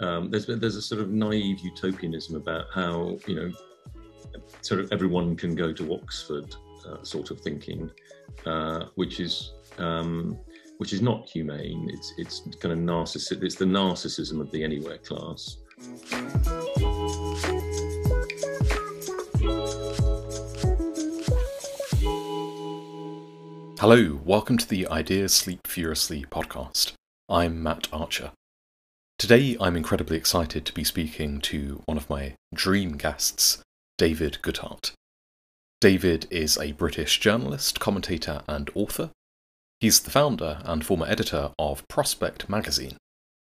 um, there's there's a sort of naive utopianism about how you know sort of everyone can go to Oxford uh, sort of thinking, uh, which is um, which is not humane. It's it's kind of narcissism. It's the narcissism of the anywhere class. Hello, welcome to the Ideas Sleep Furiously podcast. I'm Matt Archer. Today I'm incredibly excited to be speaking to one of my dream guests, David Goodhart. David is a British journalist, commentator, and author. He's the founder and former editor of Prospect magazine.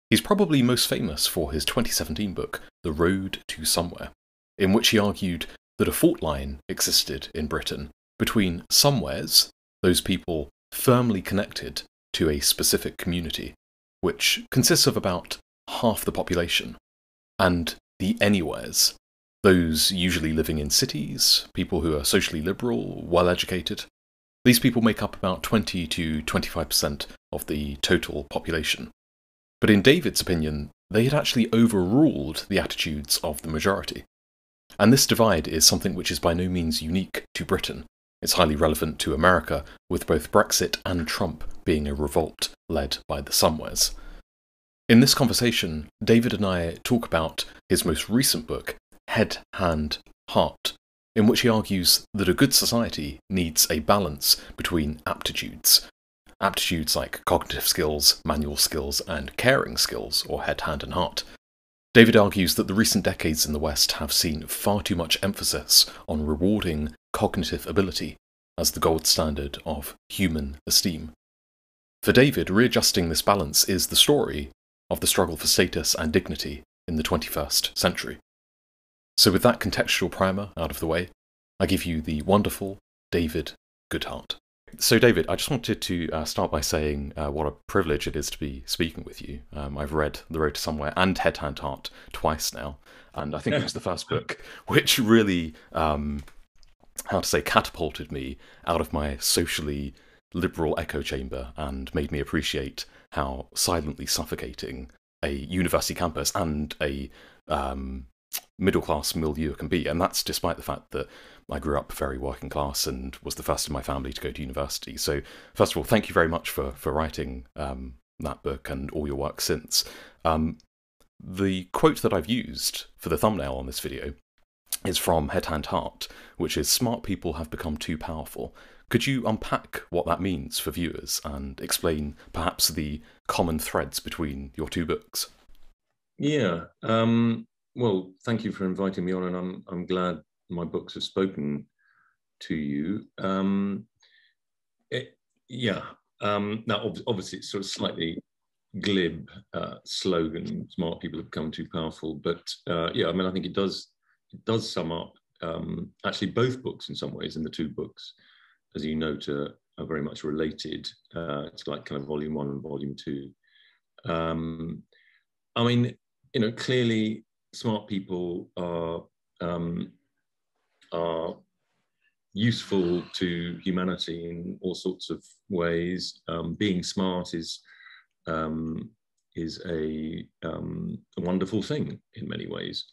He's probably most famous for his 2017 book, The Road to Somewhere, in which he argued that a fault line existed in Britain between somewheres, those people firmly connected to a specific community, which consists of about half the population, and the anywheres, those usually living in cities, people who are socially liberal, well educated. These people make up about 20 to 25% of the total population. But in David's opinion, they had actually overruled the attitudes of the majority. And this divide is something which is by no means unique to Britain. It's highly relevant to America, with both Brexit and Trump being a revolt led by the somewheres. In this conversation, David and I talk about his most recent book, Head, Hand, Heart, in which he argues that a good society needs a balance between aptitudes. Aptitudes like cognitive skills, manual skills, and caring skills, or head, hand, and heart. David argues that the recent decades in the West have seen far too much emphasis on rewarding cognitive ability as the gold standard of human esteem. For David, readjusting this balance is the story of the struggle for status and dignity in the 21st century. So, with that contextual primer out of the way, I give you the wonderful David Goodhart. So, David, I just wanted to uh, start by saying uh, what a privilege it is to be speaking with you. Um, I've read The Road to Somewhere and Head, Hand, Heart twice now, and I think it was the first book which really, um, how to say, catapulted me out of my socially liberal echo chamber and made me appreciate how silently suffocating a university campus and a um, middle class milieu can be. And that's despite the fact that I grew up very working class and was the first in my family to go to university. So, first of all, thank you very much for, for writing um, that book and all your work since. Um, the quote that I've used for the thumbnail on this video is from Head Hand Heart, which is Smart people have become too powerful. Could you unpack what that means for viewers and explain perhaps the common threads between your two books? Yeah. Um, well, thank you for inviting me on, and I'm I'm glad my books have spoken to you. Um, it, yeah. Um, now, ob- obviously, it's sort of slightly glib uh, slogan. Smart people have become too powerful, but uh, yeah, I mean, I think it does it does sum up um, actually both books in some ways. In the two books, as you note, are, are very much related. Uh, it's like kind of volume one and volume two. Um, I mean, you know, clearly smart people are um, are useful to humanity in all sorts of ways. Um, being smart is um, is a, um, a, wonderful thing in many ways.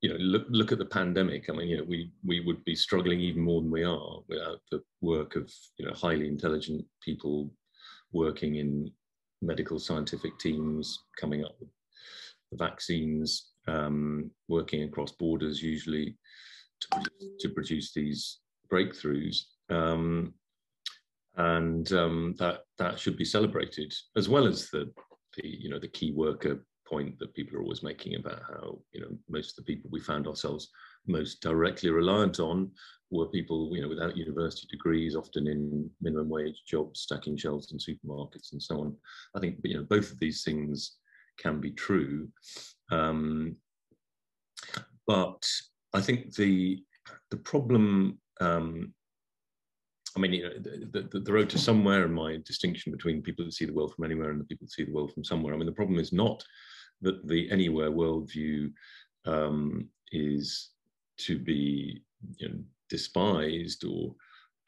You know, look look at the pandemic. I mean, you know, we we would be struggling even more than we are without the work of you know highly intelligent people working in medical scientific teams coming up with the vaccines, um, working across borders usually to produce, to produce these breakthroughs. Um, and um, that that should be celebrated, as well as the the you know the key worker point that people are always making about how you know most of the people we found ourselves most directly reliant on were people you know without university degrees, often in minimum wage jobs, stacking shelves in supermarkets and so on. I think you know both of these things can be true, um, but I think the the problem. Um, I mean, you know, the, the, the, road to somewhere and my distinction between people that see the world from anywhere and the people that see the world from somewhere. I mean, the problem is not that the anywhere worldview um, is to be you know, despised or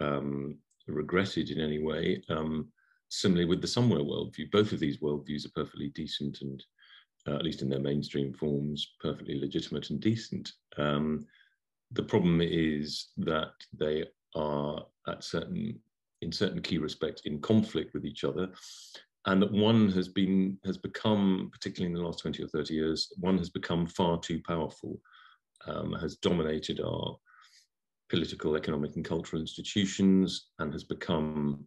um, regretted in any way. Um, similarly with the somewhere worldview, both of these worldviews are perfectly decent and, uh, at least in their mainstream forms, perfectly legitimate and decent. Um, the problem is that they are at certain, in certain key respects, in conflict with each other, and that one has been has become, particularly in the last twenty or thirty years, one has become far too powerful, um, has dominated our political, economic, and cultural institutions, and has become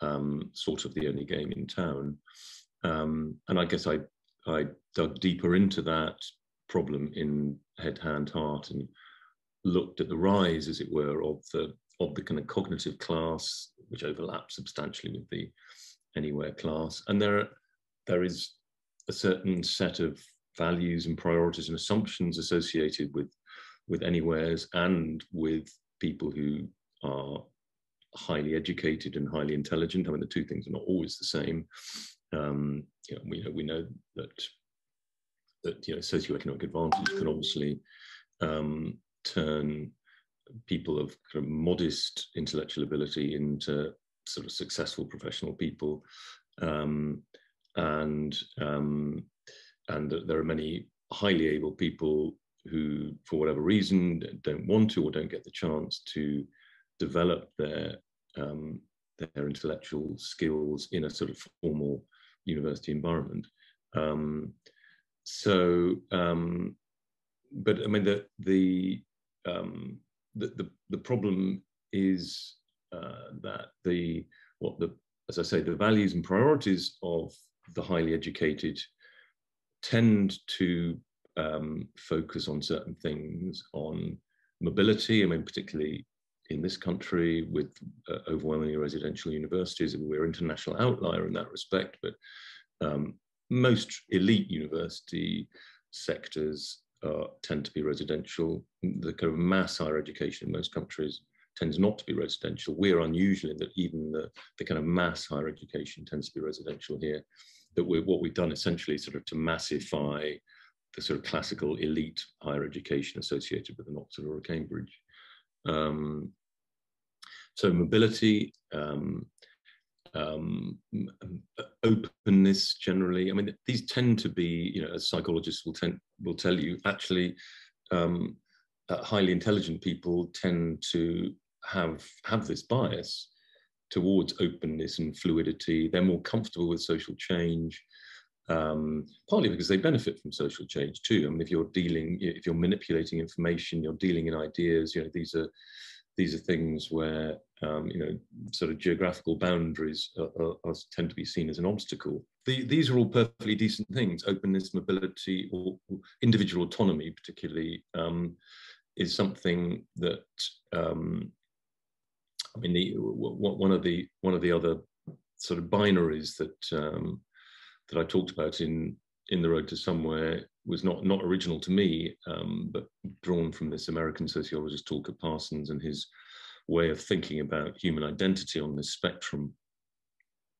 um, sort of the only game in town. Um, and I guess I, I dug deeper into that problem in Head, Hand, Heart and looked at the rise, as it were, of the of the kind of cognitive class, which overlaps substantially with the anywhere class. And there, there is a certain set of values and priorities and assumptions associated with with anywheres and with people who are highly educated and highly intelligent. I mean, the two things are not always the same. Um, you know, we know we know that that you know socioeconomic advantage can obviously um, turn people of kind of modest intellectual ability into sort of successful professional people, um, and um, and there are many highly able people who, for whatever reason, don't want to or don't get the chance to develop their um, their intellectual skills in a sort of formal university environment. Um, so, um, but I mean the the um, the, the, the problem is that the what the as I say the values and priorities of the highly educated tend to um, focus on certain things on mobility. I mean, particularly in this country with uh, overwhelmingly residential universities, we're an international outlier in that respect. But um, most elite university sectors uh, tend to be residential. The kind of mass higher education in most countries tends not to be residential. We're unusual in that even the, the kind of mass higher education tends to be residential here. That we're, what we've done essentially sort of to massify the sort of classical elite higher education associated with an Oxford or a Cambridge. Um, so mobility, um, um, openness generally. I mean, these tend to be, you know, as psychologists will tend will tell you, actually, um, uh, highly intelligent people tend to have have this bias towards openness and fluidity. They're more comfortable with social change, um, partly because they benefit from social change too. I mean, if you're dealing, if you're manipulating information, you're dealing in ideas. You know, these are these are things where um, you know sort of geographical boundaries are, are, are, tend to be seen as an obstacle. The, these are all perfectly decent things. Openness, mobility, or individual autonomy, particularly, um, is something that um, I mean, the, one of the one of the other sort of binaries that um, that I talked about in in the road to somewhere was not not original to me, um, but drawn from this American sociologist Talcott Parsons and his way of thinking about human identity on this spectrum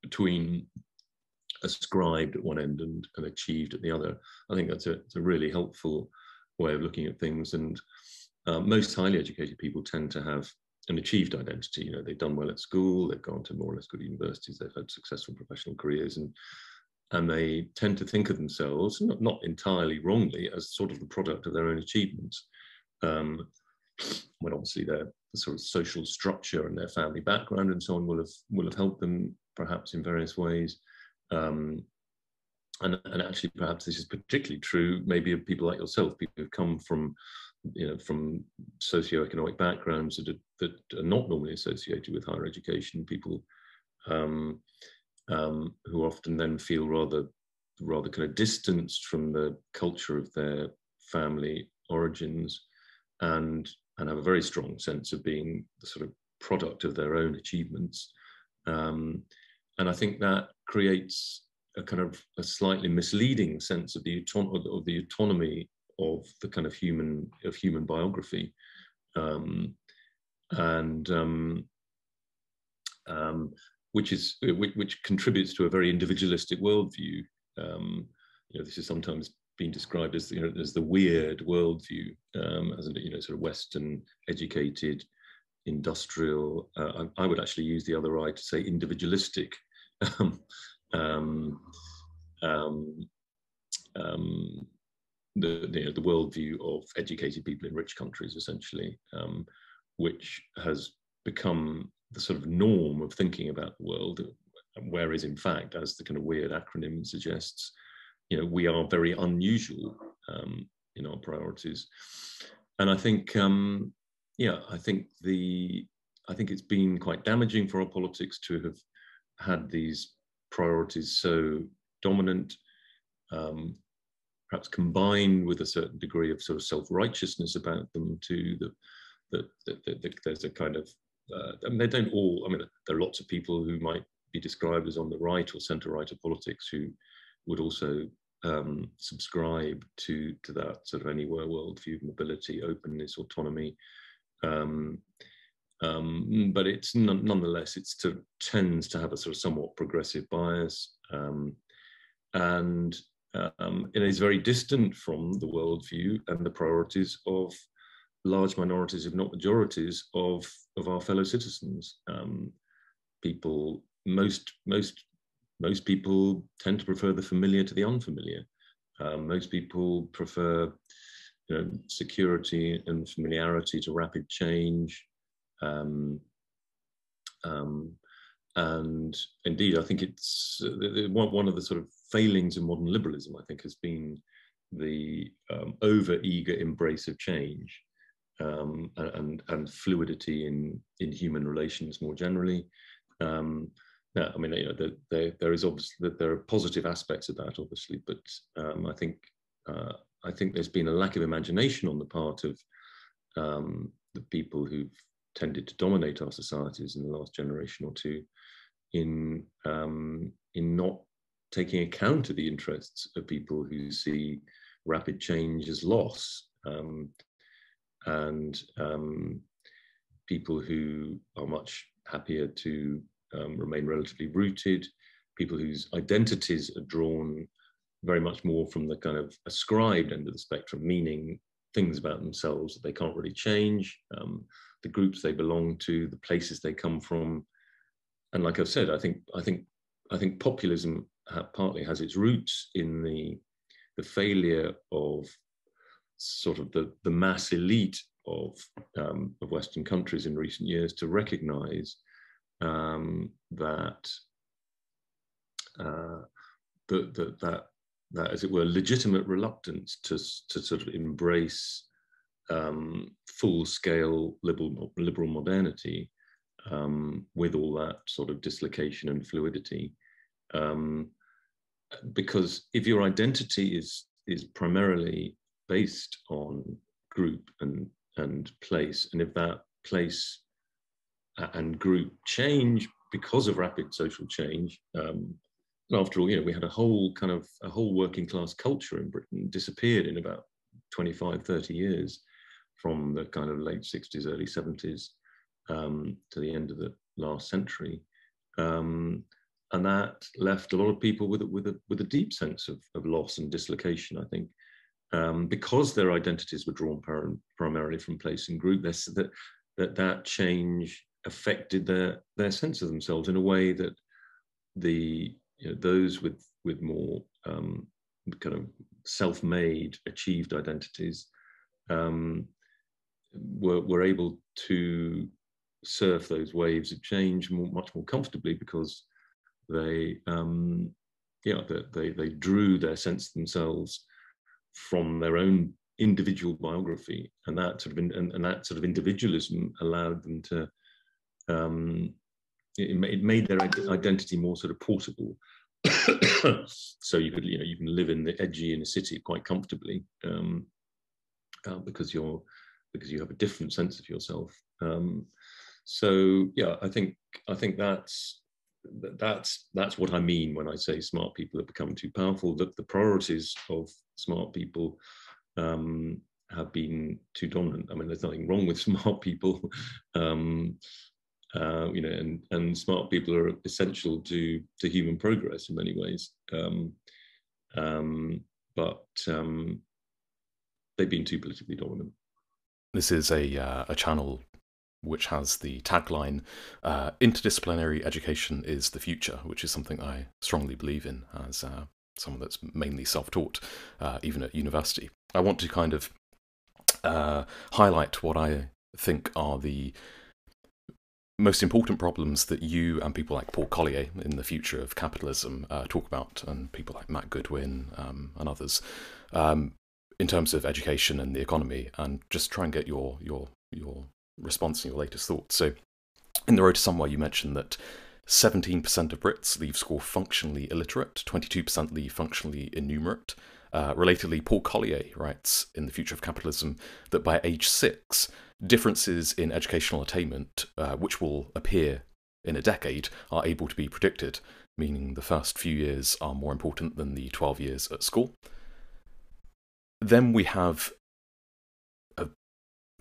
between ascribed at one end and, and achieved at the other. I think that's a, a really helpful way of looking at things. And uh, most highly educated people tend to have an achieved identity. You know, they've done well at school, they've gone to more or less good universities, they've had successful professional careers, and and they tend to think of themselves, not, not entirely wrongly, as sort of the product of their own achievements. Um, when obviously their the sort of social structure and their family background and so on will have will have helped them perhaps in various ways. Um, and, and actually, perhaps this is particularly true maybe of people like yourself, people who've come from you know from socioeconomic backgrounds that are, that are not normally associated with higher education, people um, um, who often then feel rather rather kind of distanced from the culture of their family origins and and have a very strong sense of being the sort of product of their own achievements. Um, and I think that creates a kind of a slightly misleading sense of the, of the autonomy of the kind of human of human biography um, and um, um, which is which, which, contributes to a very individualistic worldview. Um, you know, this is sometimes being described as you know as the weird worldview, um, as you know sort of Western educated, industrial. Uh, I, I, would actually use the other eye to say individualistic um, um, the, the, the worldview of educated people in rich countries, essentially, um, which has become the sort of norm of thinking about the world, whereas in fact, as the kind of weird acronym suggests, you know, we are very unusual um, in our priorities. And I think, um, yeah, I think the, I think it's been quite damaging for our politics to have had these priorities so dominant, um, perhaps combined with a certain degree of sort of self-righteousness about them too, that, that, there's a kind of, uh, I mean, they don't all, I mean, there are lots of people who might be described as on the right or centre-right of politics who would also um, subscribe to to that sort of anywhere worldview, mobility, openness, autonomy. Um, um, but it's nonetheless it tends to have a sort of somewhat progressive bias, um, and um, it is very distant from the worldview and the priorities of large minorities, if not majorities, of of our fellow citizens. Um, people, most most most people tend to prefer the familiar to the unfamiliar. Um, most people prefer you know, security and familiarity to rapid change. Um, um, and indeed, I think it's uh, one of the sort of failings of modern liberalism, I think, has been the um, over eager embrace of change um, and, and fluidity in, in human relations more generally. Um, yeah, I mean, you know, the, the, there is obviously that there are positive aspects of that, obviously, but um, I think uh, I think there's been a lack of imagination on the part of um, the people who've tended to dominate our societies in the last generation or two, in um, in not taking account of the interests of people who see rapid change as loss, um, and um, people who are much happier to um, remain relatively rooted, people whose identities are drawn very much more from the kind of ascribed end of the spectrum, meaning things about themselves that they can't really change, um, the groups they belong to, the places they come from. And like I've said, I think I think I think populism partly has its roots in the the failure of sort of the, the mass elite of, um, of Western countries in recent years to recognize um, that, uh, that, that, that, that, as it were, legitimate reluctance to, to sort of embrace um, full-scale liberal, liberal modernity um, with all that sort of dislocation and fluidity. Um, because if your identity is, is primarily based on group and, and place, and if that place and group change because of rapid social change. Um, after all, you know, we had a whole kind of a whole working class culture in Britain disappeared in about 25, 30 years from the kind of late 60s, early 70s um, to the end of the last century. Um, and that left a lot of people with, with, a, with a deep sense of, of loss and dislocation, I think, um, because their identities were drawn primarily from place and group. That, that, that change affected their their sense of themselves in a way that the you know, those with with more um, kind of self-made achieved identities um, were were able to surf those waves of change more, much more comfortably because they um, yeah they, they drew their sense of themselves from their own individual biography and that sort of and, and that sort of individualism allowed them to um, it, it, made their identity more sort of portable. so you could, you know, you can live in the edgy in a city quite comfortably um, uh, because you're because you have a different sense of yourself. Um, so yeah, I think I think that's that's that's what I mean when I say smart people have become too powerful. That the priorities of smart people um, have been too dominant. I mean, there's nothing wrong with smart people, um, uh, you know, and, and smart people are essential to, to human progress in many ways. Um, um, but um, they've been too politically dominant. This is a, uh, a channel which has the tagline uh, Interdisciplinary education is the future, which is something I strongly believe in as uh, someone that's mainly self taught, uh, even at university. I want to kind of uh, highlight what I think are the most important problems that you and people like Paul Collier in the future of capitalism uh, talk about, and people like Matt Goodwin um, and others, um, in terms of education and the economy, and just try and get your your your response and your latest thoughts. So, in the road to somewhere, you mentioned that 17% of Brits leave school functionally illiterate, 22% leave functionally innumerate. Uh, relatedly, Paul Collier writes in The Future of Capitalism that by age six, differences in educational attainment, uh, which will appear in a decade, are able to be predicted, meaning the first few years are more important than the 12 years at school. Then we have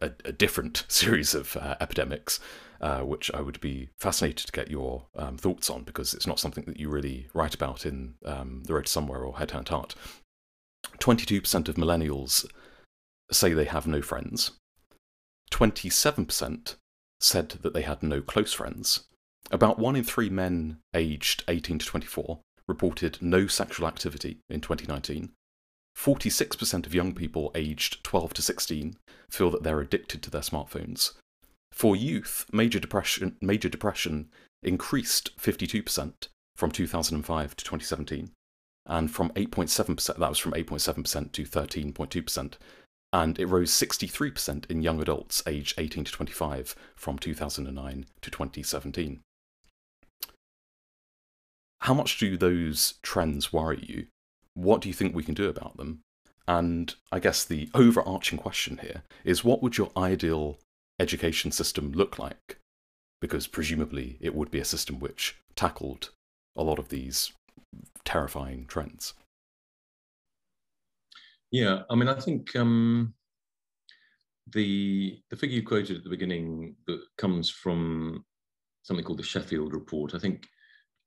a, a different series of uh, epidemics, uh, which I would be fascinated to get your um, thoughts on because it's not something that you really write about in um, The Road to Somewhere or Head, Headhunt Heart. 22% of millennials say they have no friends. 27% said that they had no close friends. About one in three men aged 18 to 24 reported no sexual activity in 2019. 46% of young people aged 12 to 16 feel that they're addicted to their smartphones. For youth, major depression, major depression increased 52% from 2005 to 2017 and from 8.7%, that was from 8.7% to 13.2%, and it rose 63% in young adults aged 18 to 25 from 2009 to 2017. How much do those trends worry you? What do you think we can do about them? And I guess the overarching question here is what would your ideal education system look like? Because presumably it would be a system which tackled a lot of these terrifying trends. Yeah, I mean, I think um, the the figure you quoted at the beginning that comes from something called the Sheffield Report, I think,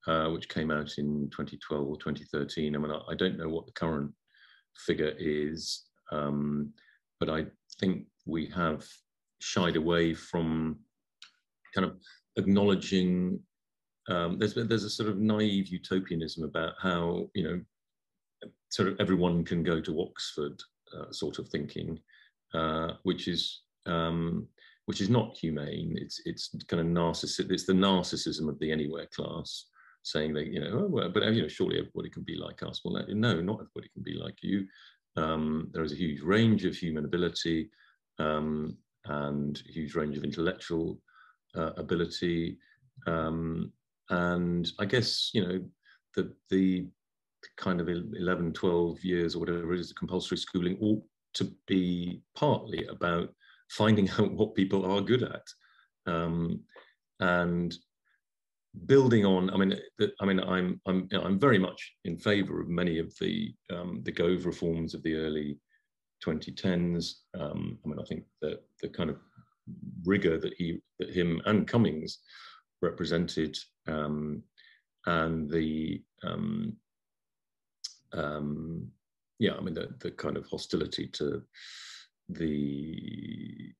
uh, which came out in 2012 or 2013. I mean, I, I don't know what the current figure is, um, but I think we have shied away from kind of acknowledging um, there's there's a sort of naive utopianism about how you know sort of everyone can go to Oxford uh, sort of thinking, uh, which is um, which is not humane. It's it's kind of narcissism. It's the narcissism of the anywhere class saying that you know oh, well, but you know surely everybody can be like us. Well, no, not everybody can be like you. Um, there is a huge range of human ability um, and huge range of intellectual uh, ability. Um, and I guess, you know, the, the kind of 11, 12 years or whatever it is, compulsory schooling ought to be partly about finding out what people are good at. Um, and building on, I mean, I mean, I'm I'm I'm very much in favour of many of the um, the Gove reforms of the early 2010s. Um, I mean, I think that the kind of rigor that he that him and Cummings represented um, and the um, um, yeah, I mean the, the kind of hostility to the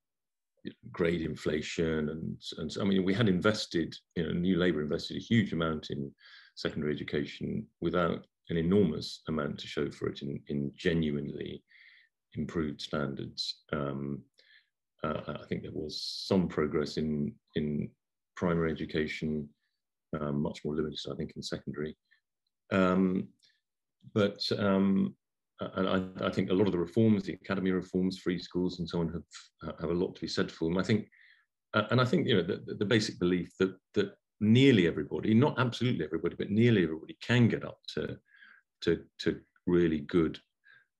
grade inflation and and I mean we had invested, you know, New Labour invested a huge amount in secondary education without an enormous amount to show for it in, in genuinely improved standards. Um, uh, I think there was some progress in in primary education, um, much more limited, I think, in secondary. Um, but um, and I, I, think a lot of the reforms, the academy reforms, free schools, and so on, have have a lot to be said for them. I think, uh, and I think you know the, the basic belief that that nearly everybody, not absolutely everybody, but nearly everybody can get up to to to really good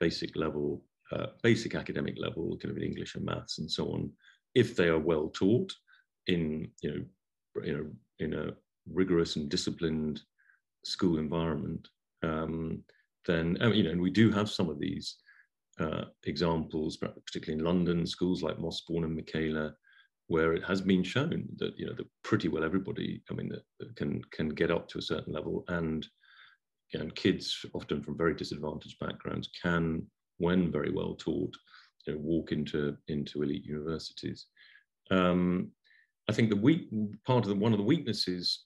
basic level, uh, basic academic level, kind of in English and maths and so on, if they are well taught in you know in a, in a rigorous and disciplined school environment, um, then you know, and we do have some of these uh, examples, particularly in London, schools like Mossbourne and Michaela, where it has been shown that you know that pretty well everybody, I mean, can can get up to a certain level, and know, kids often from very disadvantaged backgrounds can, when very well taught, you know, walk into into elite universities. Um, I think the weak part of the, one of the weaknesses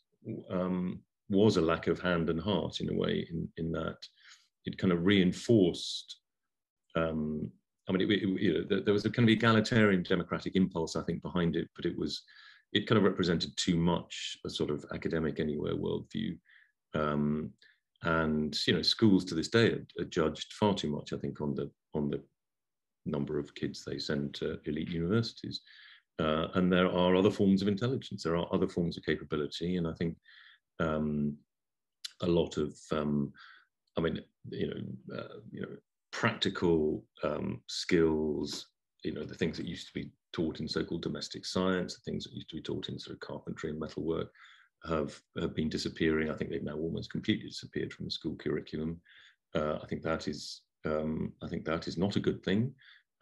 um, was a lack of hand and heart in a way, in, in that it kind of reinforced. Um, I mean, it, it, you know, there was a kind of egalitarian democratic impulse, I think, behind it, but it was, it kind of represented too much a sort of academic anywhere worldview. Um, and you know, schools to this day are, are judged far too much, I think, on the on the number of kids they send to elite universities. Uh, and there are other forms of intelligence. There are other forms of capability, and I think um, a lot of, um, I mean, you know, uh, you know, practical um, skills. You know, the things that used to be taught in so-called domestic science, the things that used to be taught in sort of carpentry and metalwork, have have been disappearing. I think they've now almost completely disappeared from the school curriculum. Uh, I think that is, um, I think that is not a good thing.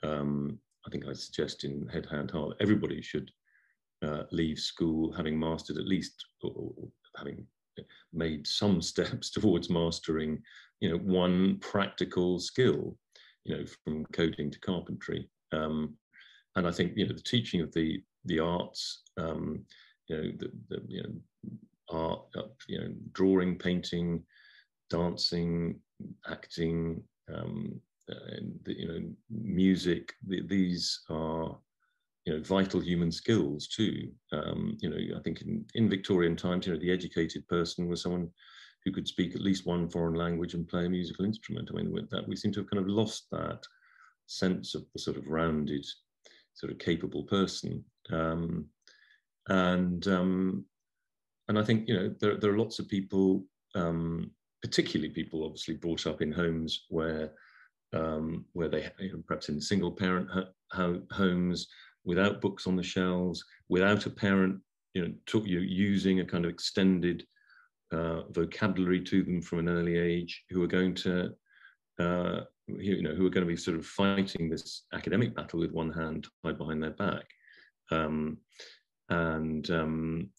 Um, I think I suggest in Head, Hand, Heart, everybody should uh, leave school having mastered at least, or, or having made some steps towards mastering, you know, one practical skill, you know, from coding to carpentry. Um, and I think, you know, the teaching of the the arts, um, you know, the, the you know, art, uh, you know, drawing, painting, dancing, acting, um, the, you know music the, these are you know vital human skills too. Um, you know i think in, in victorian times you know the educated person was someone who could speak at least one foreign language and play a musical instrument. I mean that we seem to have kind of lost that sense of the sort of rounded sort of capable person. Um, and um, and i think you know there, there are lots of people um, particularly people obviously brought up in homes where um, where they you know, perhaps in single parent ho homes without books on the shelves, without a parent you know took you using a kind of extended uh, vocabulary to them from an early age, who are going to uh, you know who are going to be sort of fighting this academic battle with one hand tied behind their back, um, and um,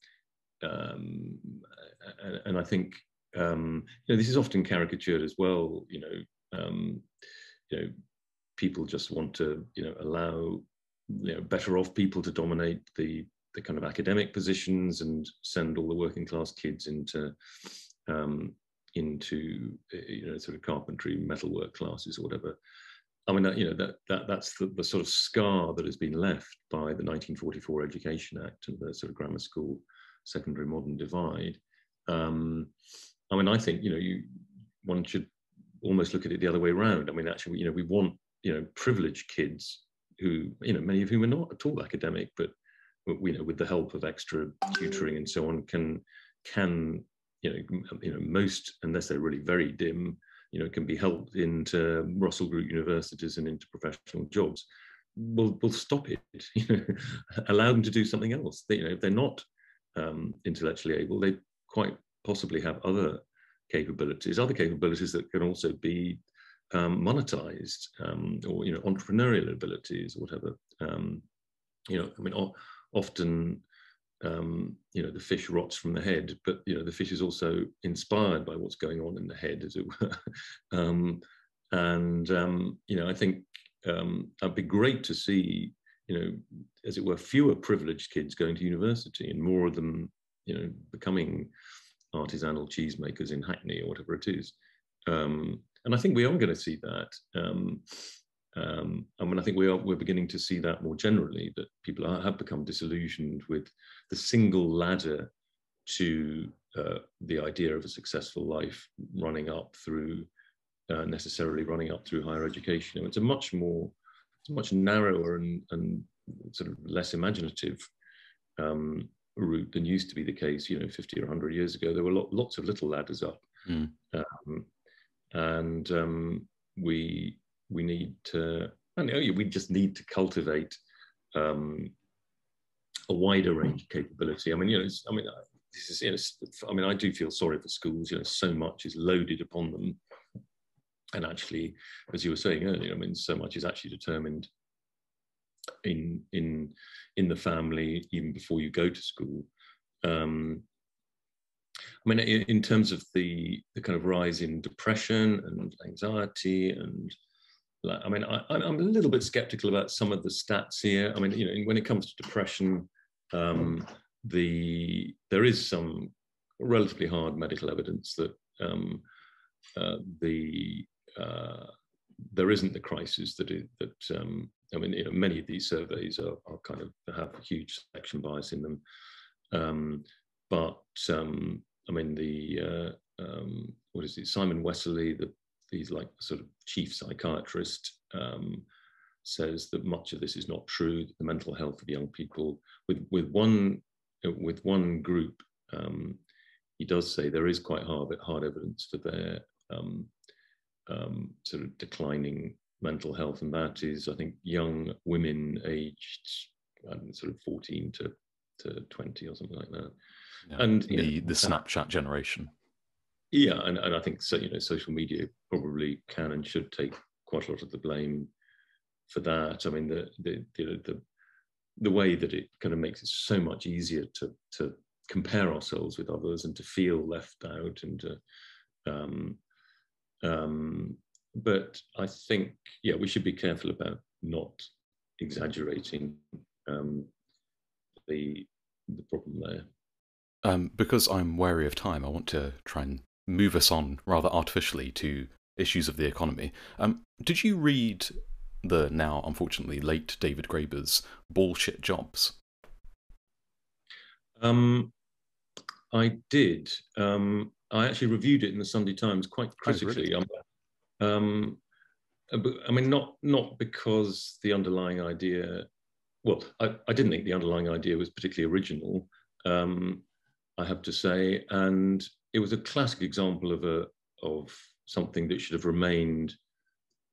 um, and I think um, you know this is often caricatured as well. You know, um, you know, people just want to, you know, allow, you know, better off people to dominate the the kind of academic positions and send all the working class kids into um, into you know sort of carpentry, metalwork classes or whatever. I mean, that, you know, that, that that's the, the sort of scar that has been left by the 1944 Education Act and the sort of grammar school secondary modern divide. Um, I mean, I think you know, you one should almost look at it the other way around. I mean, actually, you know, we want you know privileged kids who you know many of whom are not at all academic, but you know with the help of extra tutoring and so on can can you know you know most unless they're really very dim you know can be helped into Russell Group universities and into professional jobs. We'll, we'll stop it. You know, allow them to do something else. They, you know, if they're not um, intellectually able, they quite possibly have other capabilities, other capabilities that can also be um, monetized, um, or you know, entrepreneurial abilities, or whatever. Um, you know, I mean, o- often, um, you know, the fish rots from the head, but you know, the fish is also inspired by what's going on in the head, as it were. Um, and you know, I think it'd be great to see, you know, as it were, fewer privileged kids going to university and more of them, you know, becoming artisanal cheesemakers in Hackney or whatever it is. Um, and I think we are going to see that. Um, um, I mean, I think we are we're beginning to see that more generally that people are, have become disillusioned with the single ladder to uh, the idea of a successful life running up through uh, necessarily running up through higher education. It's a much more, it's a much narrower and, and sort of less imaginative um, route than used to be the case, you know, 50 or 100 years ago. There were lot, lots of little ladders up. Mm. Um, and um, we, we need to, we just need to cultivate um, a wider range of capability. I mean, you know, I mean, this is, you know, I mean, I do feel sorry for schools, you know, so much is loaded upon them. And actually, as you were saying earlier, I mean, so much is actually determined in in in the family even before you go to school. Um, I mean, in, terms of the the kind of rise in depression and anxiety and like, I mean, I, am a little bit skeptical about some of the stats here. I mean, you know, when it comes to depression, um, the there is some relatively hard medical evidence that um, uh, the uh, there isn't the crisis that it, that um, I mean, you know, many of these surveys are, are kind of have huge selection bias in them, um, but um, I mean the uh, um, what is it? Simon Wessely, the he's like sort of chief psychiatrist, um, says that much of this is not true. The mental health of young people, with with one with one group, um, he does say there is quite hard hard evidence for their um, um, sort of declining mental health, and that is, I think, young women aged sort of 14 to, to 20 or something like that. Yeah, and the, know, the Snapchat generation. Yeah, and, and I think so, you know, social media probably can and should take quite a lot of the blame for that. I mean, the the the the, the way that it kind of makes it so much easier to to compare ourselves with others and to feel left out and to um, um, but I think, yeah, we should be careful about not exaggerating um, the the problem there. Um, because I'm wary of time, I want to try and move us on rather artificially to issues of the economy. Um, did you read the now unfortunately late David Graeber's Bullshit Jobs? Um, I did. Um, I actually reviewed it in the Sunday Times quite critically. Um, um, I mean, not not because the underlying idea. Well, I, I didn't think the underlying idea was particularly original. Um, I have to say, and it was a classic example of a of something that should have remained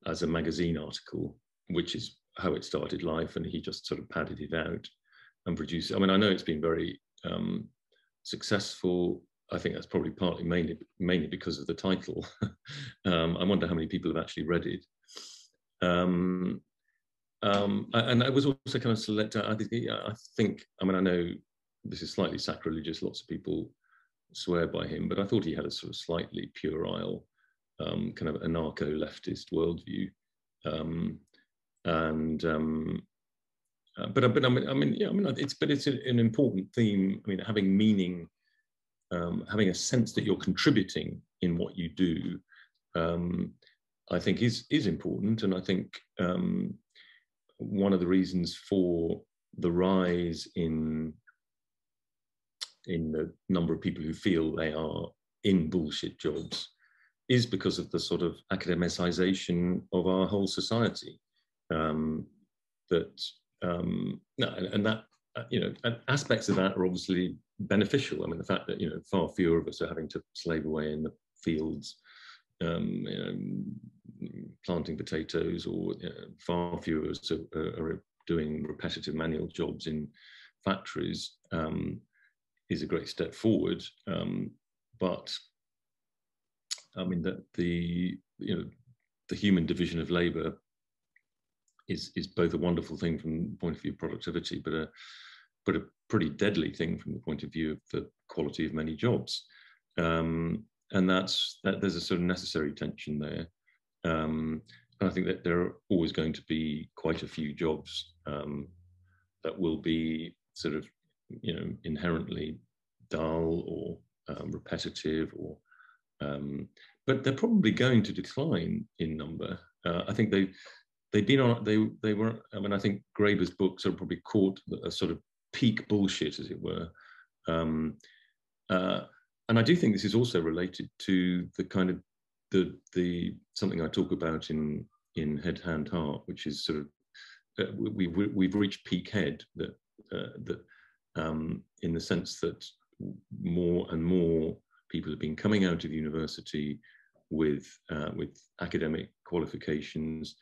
as a magazine article, which is how it started life, and he just sort of padded it out and produced. It. I mean, I know it's been very um, successful I think that's probably partly mainly mainly because of the title. um, I wonder how many people have actually read it. Um, um, and I was also kind of select. I think, I think. I mean, I know this is slightly sacrilegious. Lots of people swear by him, but I thought he had a sort of slightly puerile, um, kind of anarcho-leftist worldview. Um, and um, uh, but but I mean, I mean, yeah, I mean, it's but it's an important theme. I mean, having meaning um, having a sense that you're contributing in what you do, um, I think is is important. And I think um, one of the reasons for the rise in in the number of people who feel they are in bullshit jobs is because of the sort of academicization of our whole society. Um, that um, no, and, and that uh, you know aspects of that are obviously beneficial. I mean, the fact that you know far fewer of us are having to slave away in the fields, um, you know, planting potatoes, or you know, far fewer are, are, doing repetitive manual jobs in factories um, is a great step forward. Um, but I mean that the you know the human division of labour is is both a wonderful thing from the point of view of productivity, but a but a pretty deadly thing from the point of view of the quality of many jobs. Um, and that's that there's a sort of necessary tension there. Um, and I think that there are always going to be quite a few jobs um, that will be sort of, you know, inherently dull or um, repetitive or, um, but they're probably going to decline in number. Uh, I think they, they've been on, they, they were, I mean, I think Graeber's books are probably caught a sort of peak bullshit, as it were. Um, uh, and I do think this is also related to the kind of the the something I talk about in in Head Hand Heart, which is sort of uh, we, we we've reached peak head that uh, that um, in the sense that more and more people have been coming out of university with uh, with academic qualifications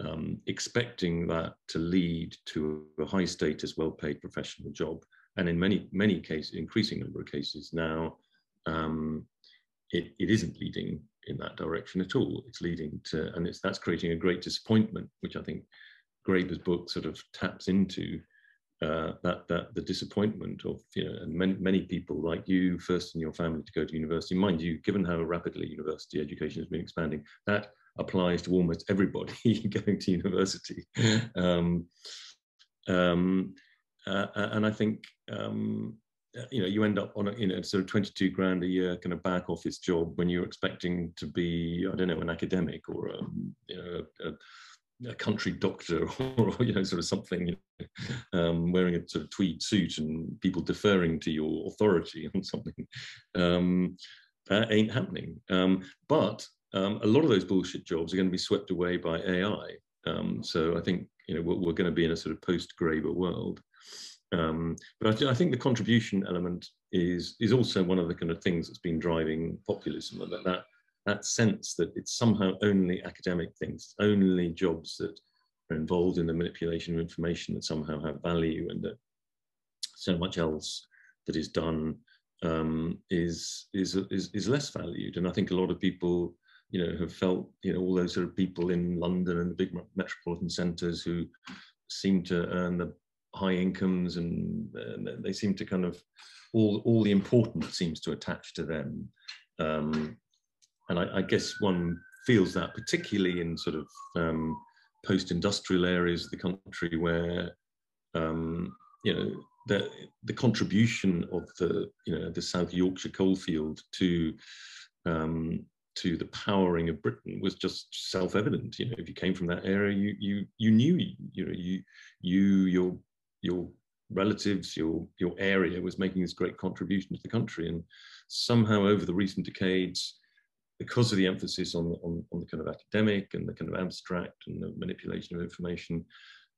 um, expecting that to lead to a high status, well paid professional job. And in many, many cases, increasing number of cases now, um, it, it isn't leading in that direction at all. It's leading to, and it's, that's creating a great disappointment, which I think Graeber's book sort of taps into uh, that that the disappointment of you know and many, many people like you first in your family to go to university mind you given how rapidly university education has been expanding that applies to almost everybody going to university. Um, um, uh, and I think um, you know you end up on a you know sort of 22 grand a year kind of back office job when you're expecting to be I don't know an academic or a, you know a, a country doctor or you know sort of something you know, um, wearing a sort of tweed suit and people deferring to your authority on something. Um, that ain't happening. Um, but um, a lot of those bullshit jobs are going to be swept away by AI um, so I think you know we're, we're, going to be in a sort of post Graeber world um, but I, I, think the contribution element is is also one of the kind of things that's been driving populism that that that sense that it's somehow only academic things, only jobs that are involved in the manipulation of information that somehow have value, and that so much else that is done um, is, is is is less valued. And I think a lot of people, you know, have felt, you know, all those sort of people in London and the big metropolitan centres who seem to earn the high incomes and, they seem to kind of all all the importance seems to attach to them. Um, and I, I, guess one feels that particularly in sort of um, post-industrial areas of the country where um, you know the the contribution of the you know the South Yorkshire coalfield to um, to the powering of Britain was just self-evident. You know, if you came from that area, you you you knew you know you you your your relatives, your your area was making this great contribution to the country, and somehow over the recent decades, because of the emphasis on, on, on the kind of academic and the kind of abstract and the manipulation of information,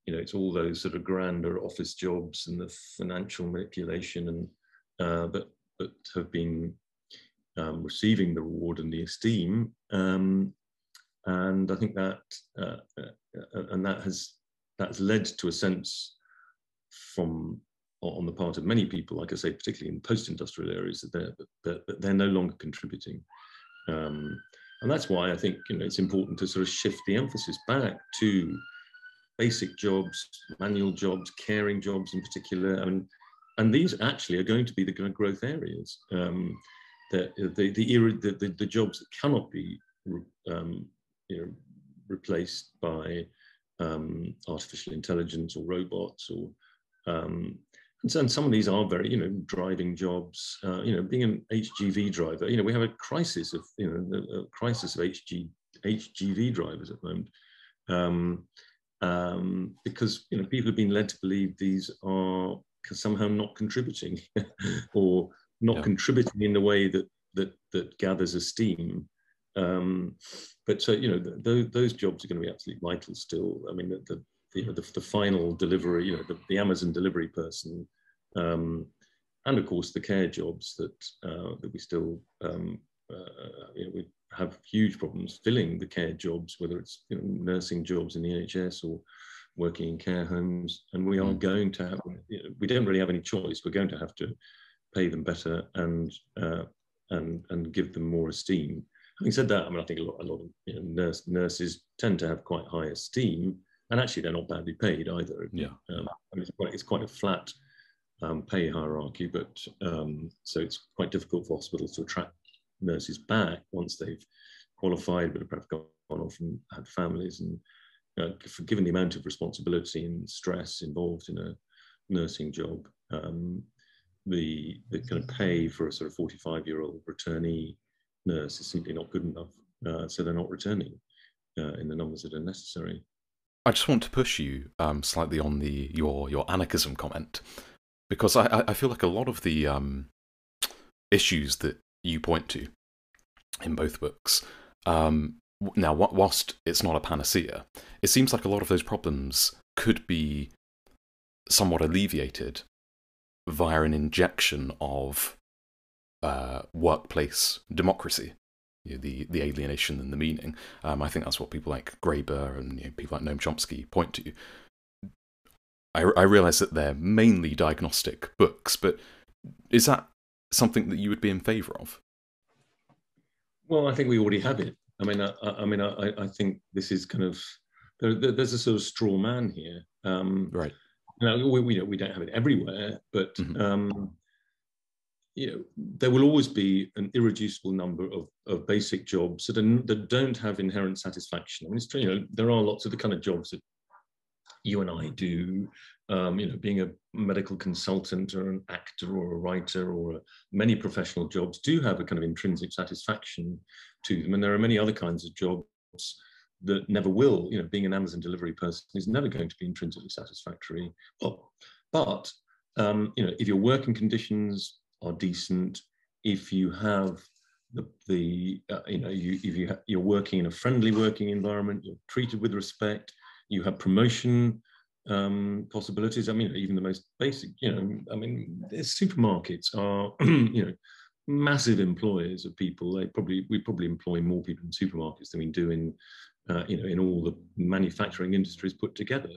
you know, it's all those sort of grander office jobs and the financial manipulation and uh, that that have been um, receiving the reward and the esteem. Um, and I think that uh, uh, and that has that's led to a sense from on the part of many people, like I say, particularly in post-industrial areas, that they're, that, they're no longer contributing. Um, and that's why I think you know it's important to sort of shift the emphasis back to basic jobs, manual jobs, caring jobs in particular. I mean, and these actually are going to be the growth areas. Um, the, the, the, the, the, the, jobs that cannot be um, you know, replaced by um, artificial intelligence or robots or um, and, so, and some of these are very, you know, driving jobs. Uh, you know, being an HGV driver, you know, we have a crisis of, you know, a crisis of HG, HGV drivers at the moment. Um, um, because you know people have been led to believe these are somehow not contributing or not yeah. contributing in the way that that that gathers esteem. Um, but uh, you know th- th- those jobs are going to be absolutely vital still. I mean the, the the, the, the, final delivery, you know, the, the Amazon delivery person, um, and of course the care jobs that uh, that we still um, uh, you know, we have huge problems filling the care jobs, whether it's you know, nursing jobs in the NHS or working in care homes, and we are mm. going to have you know, we don't really have any choice. We're going to have to pay them better and uh, and and give them more esteem. Having said that, I mean I think a lot a lot of you know, nurse, nurses tend to have quite high esteem and actually they're not badly paid either. Yeah, um, it's, quite, it's quite a flat um, pay hierarchy, but um, so it's quite difficult for hospitals to attract nurses back once they've qualified, but have gone off and had families. And uh, given the amount of responsibility and stress involved in a nursing job, um, the the kind of pay for a sort of 45 year old returnee nurse is simply not good enough. Uh, so they're not returning uh, in the numbers that are necessary. I just want to push you um, slightly on the your your anarchism comment because I, I feel like a lot of the um, issues that you point to in both books um, now whilst it's not a panacea it seems like a lot of those problems could be somewhat alleviated via an injection of uh, workplace democracy you know, the the alienation and the meaning. Um, I think that's what people like Graeber and you know, people like Noam Chomsky point to. I, I realize that they're mainly diagnostic books, but is that something that you would be in favour of? Well, I think we already have it. I mean, I, I mean, I, I, think this is kind of there, there's a sort of straw man here. Um, right. Now, we, we, we don't have it everywhere, but mm-hmm. um, you know, there will always be an irreducible number of, of basic jobs that, are, that don't have inherent satisfaction. I mean, it's true, you know, there are lots of the kind of jobs that you and I do. Um, you know, being a medical consultant or an actor or a writer or a, many professional jobs do have a kind of intrinsic satisfaction to them, and there are many other kinds of jobs that never will. You know, being an Amazon delivery person is never going to be intrinsically satisfactory. Well, but um, you know, if your working conditions are decent, if you have the, the uh, you know, you, if you you're working in a friendly working environment, you're treated with respect, you have promotion um, possibilities. I mean, even the most basic, you know, I mean, supermarkets are, you know, massive employers of people. They probably we probably employ more people in supermarkets than we do in, uh, you know, in all the manufacturing industries put together.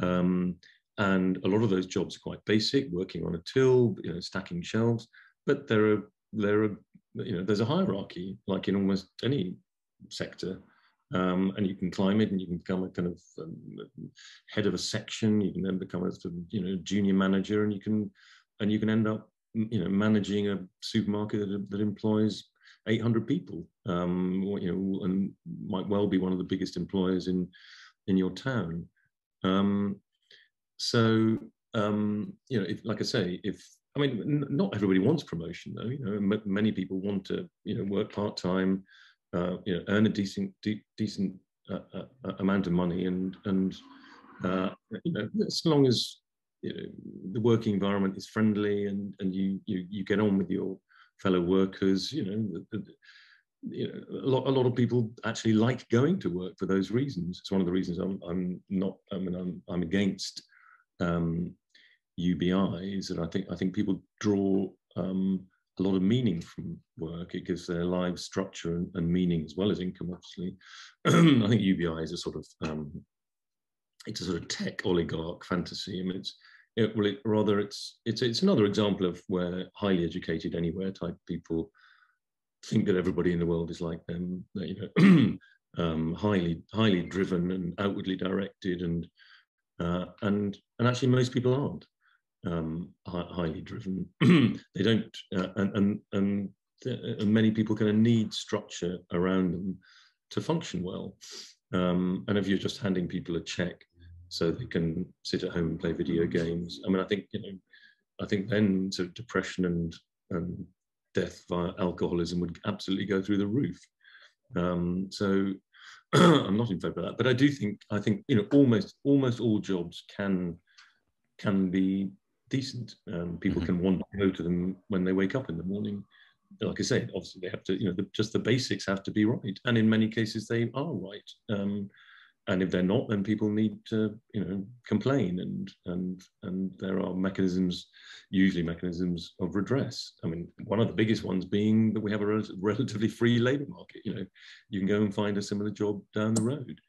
Um, and a lot of those jobs are quite basic, working on a till, you know, stacking shelves. But there are there are you know there's a hierarchy, like in almost any sector. Um, and you can climb it and you can become a kind of um, head of a section you can then become a you know junior manager and you can and you can end up you know managing a supermarket that, that employs 800 people um, you know and might well be one of the biggest employers in in your town um, so um, you know, if, like I say, if I mean, not everybody wants promotion though. You know, many people want to you know work part time, uh, you know, earn a decent de- decent uh, uh, uh, amount of money, and and uh, you know, as long as you know, the working environment is friendly and and you you you get on with your fellow workers, you know. The, the, you know, a lot, a lot of people actually like going to work for those reasons. It's one of the reasons I'm, I'm not, I mean, I'm, I'm against um, UBIs, and I think I think people draw um, a lot of meaning from work. It gives their lives structure and, and meaning as well as income. Obviously, I think UBI is a sort of um, it's a sort of tech oligarch fantasy. I mean, it's it, well, it, rather it's it's it's another example of where highly educated anywhere type people think that everybody in the world is like them. You know, um, highly highly driven and outwardly directed and uh, and and actually most people aren't um, highly driven. they don't, uh, and and and, and, many people kind of need structure around them to function well. Um, and if you're just handing people a check so they can sit at home and play video games, I mean, I think you know, I think then sort of depression and and death via alcoholism would absolutely go through the roof. Um, so I'm not in favour of that, but I do think I think you know almost almost all jobs can can be decent. Um, people mm-hmm. can want to go to them when they wake up in the morning. Like I say, obviously they have to you know the, just the basics have to be right, and in many cases they are right. Um, and if they're not, then people need to, you know, complain, and and and there are mechanisms, usually mechanisms of redress. I mean, one of the biggest ones being that we have a rel- relatively free labour market. You know, you can go and find a similar job down the road.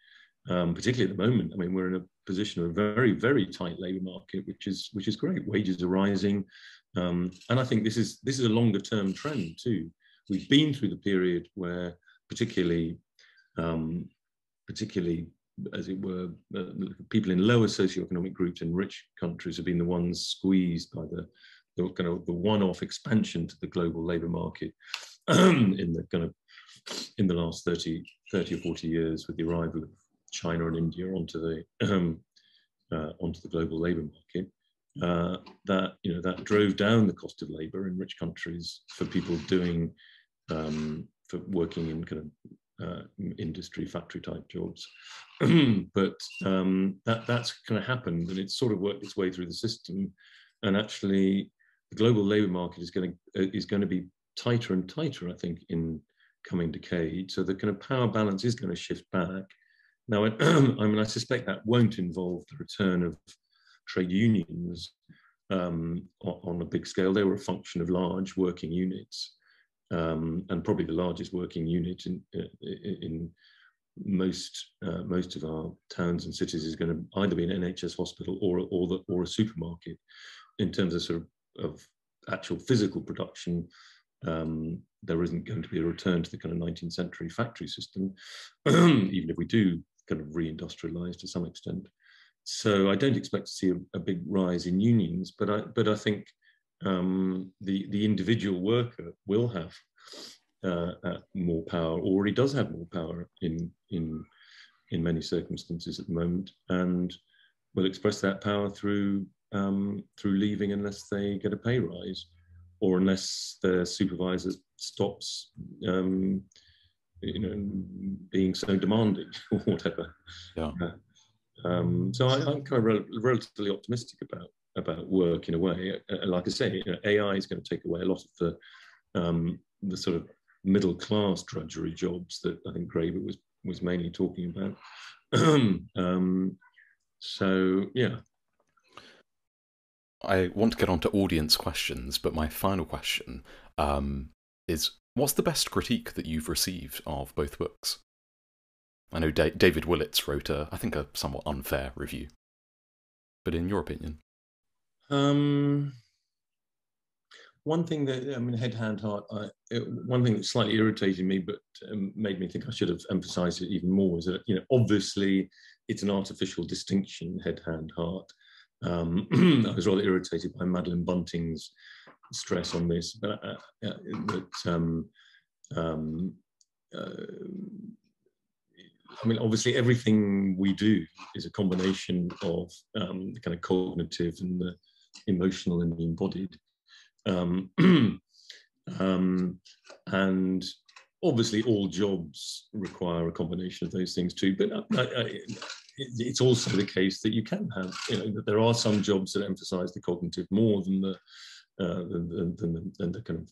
Um, particularly at the moment, I mean, we're in a position of a very, very tight labour market, which is which is great. Wages are rising, um, and I think this is this is a longer term trend too. We've been through the period where, particularly, um, particularly as it were, uh, people in lower socioeconomic groups in rich countries have been the ones squeezed by the, the kind of the one-off expansion to the global labour market in the kind of in the last 30, 30 or 40 years with the arrival of China and India onto the um, uh, onto the global labour market. Uh, that you know that drove down the cost of labour in rich countries for people doing um, for working in kind of uh, industry factory type jobs. but um, that that's kind of happened and it's sort of worked its way through the system. And actually, the global labour market is going to uh, is going to be tighter and tighter, I think, in coming decade. So the kind of power balance is going to shift back. Now, I, I mean, I suspect that won't involve the return of trade unions um, on a big scale. They were a function of large working units um, and probably the largest working unit in, in most uh, most of our towns and cities is going to either be an NHS hospital or or the, or a supermarket. In terms of sort of, of actual physical production, um, there isn't going to be a return to the kind of 19th century factory system, even if we do kind of reindustrialize to some extent. So I don't expect to see a, a big rise in unions, but I but I think um, the the individual worker will have uh, uh, more power, or already does have more power in in in many circumstances at the moment, and will express that power through um, through leaving unless they get a pay rise, or unless their supervisor stops, um, you know, being so demanding or whatever. Yeah. Uh, um, so I, am kind of re relatively optimistic about about work in a way. Uh, like I say, you know, AI is going to take away a lot of the um, the sort of middle class drudgery jobs that I think Graeber was was mainly talking about. um, so yeah. I want to get on to audience questions, but my final question um, is what's the best critique that you've received of both books? I know da David Willetts wrote a, I think, a somewhat unfair review. But in your opinion? Um, one thing that I mean, head, hand, heart. I, it, one thing that slightly irritated me, but um, made me think I should have emphasised it even more, is that you know, obviously, it's an artificial distinction, head, hand, heart. Um, I was rather irritated by Madeleine Bunting's stress on this, but uh, uh, that um, um, uh, I mean, obviously, everything we do is a combination of um, the kind of cognitive and the emotional and embodied. Um, um, and obviously, all jobs require a combination of those things too. But uh, I, I, it's also the case that you can have, you know, that there are some jobs that emphasize the cognitive more than the uh, than, than, than, the, than, the, kind of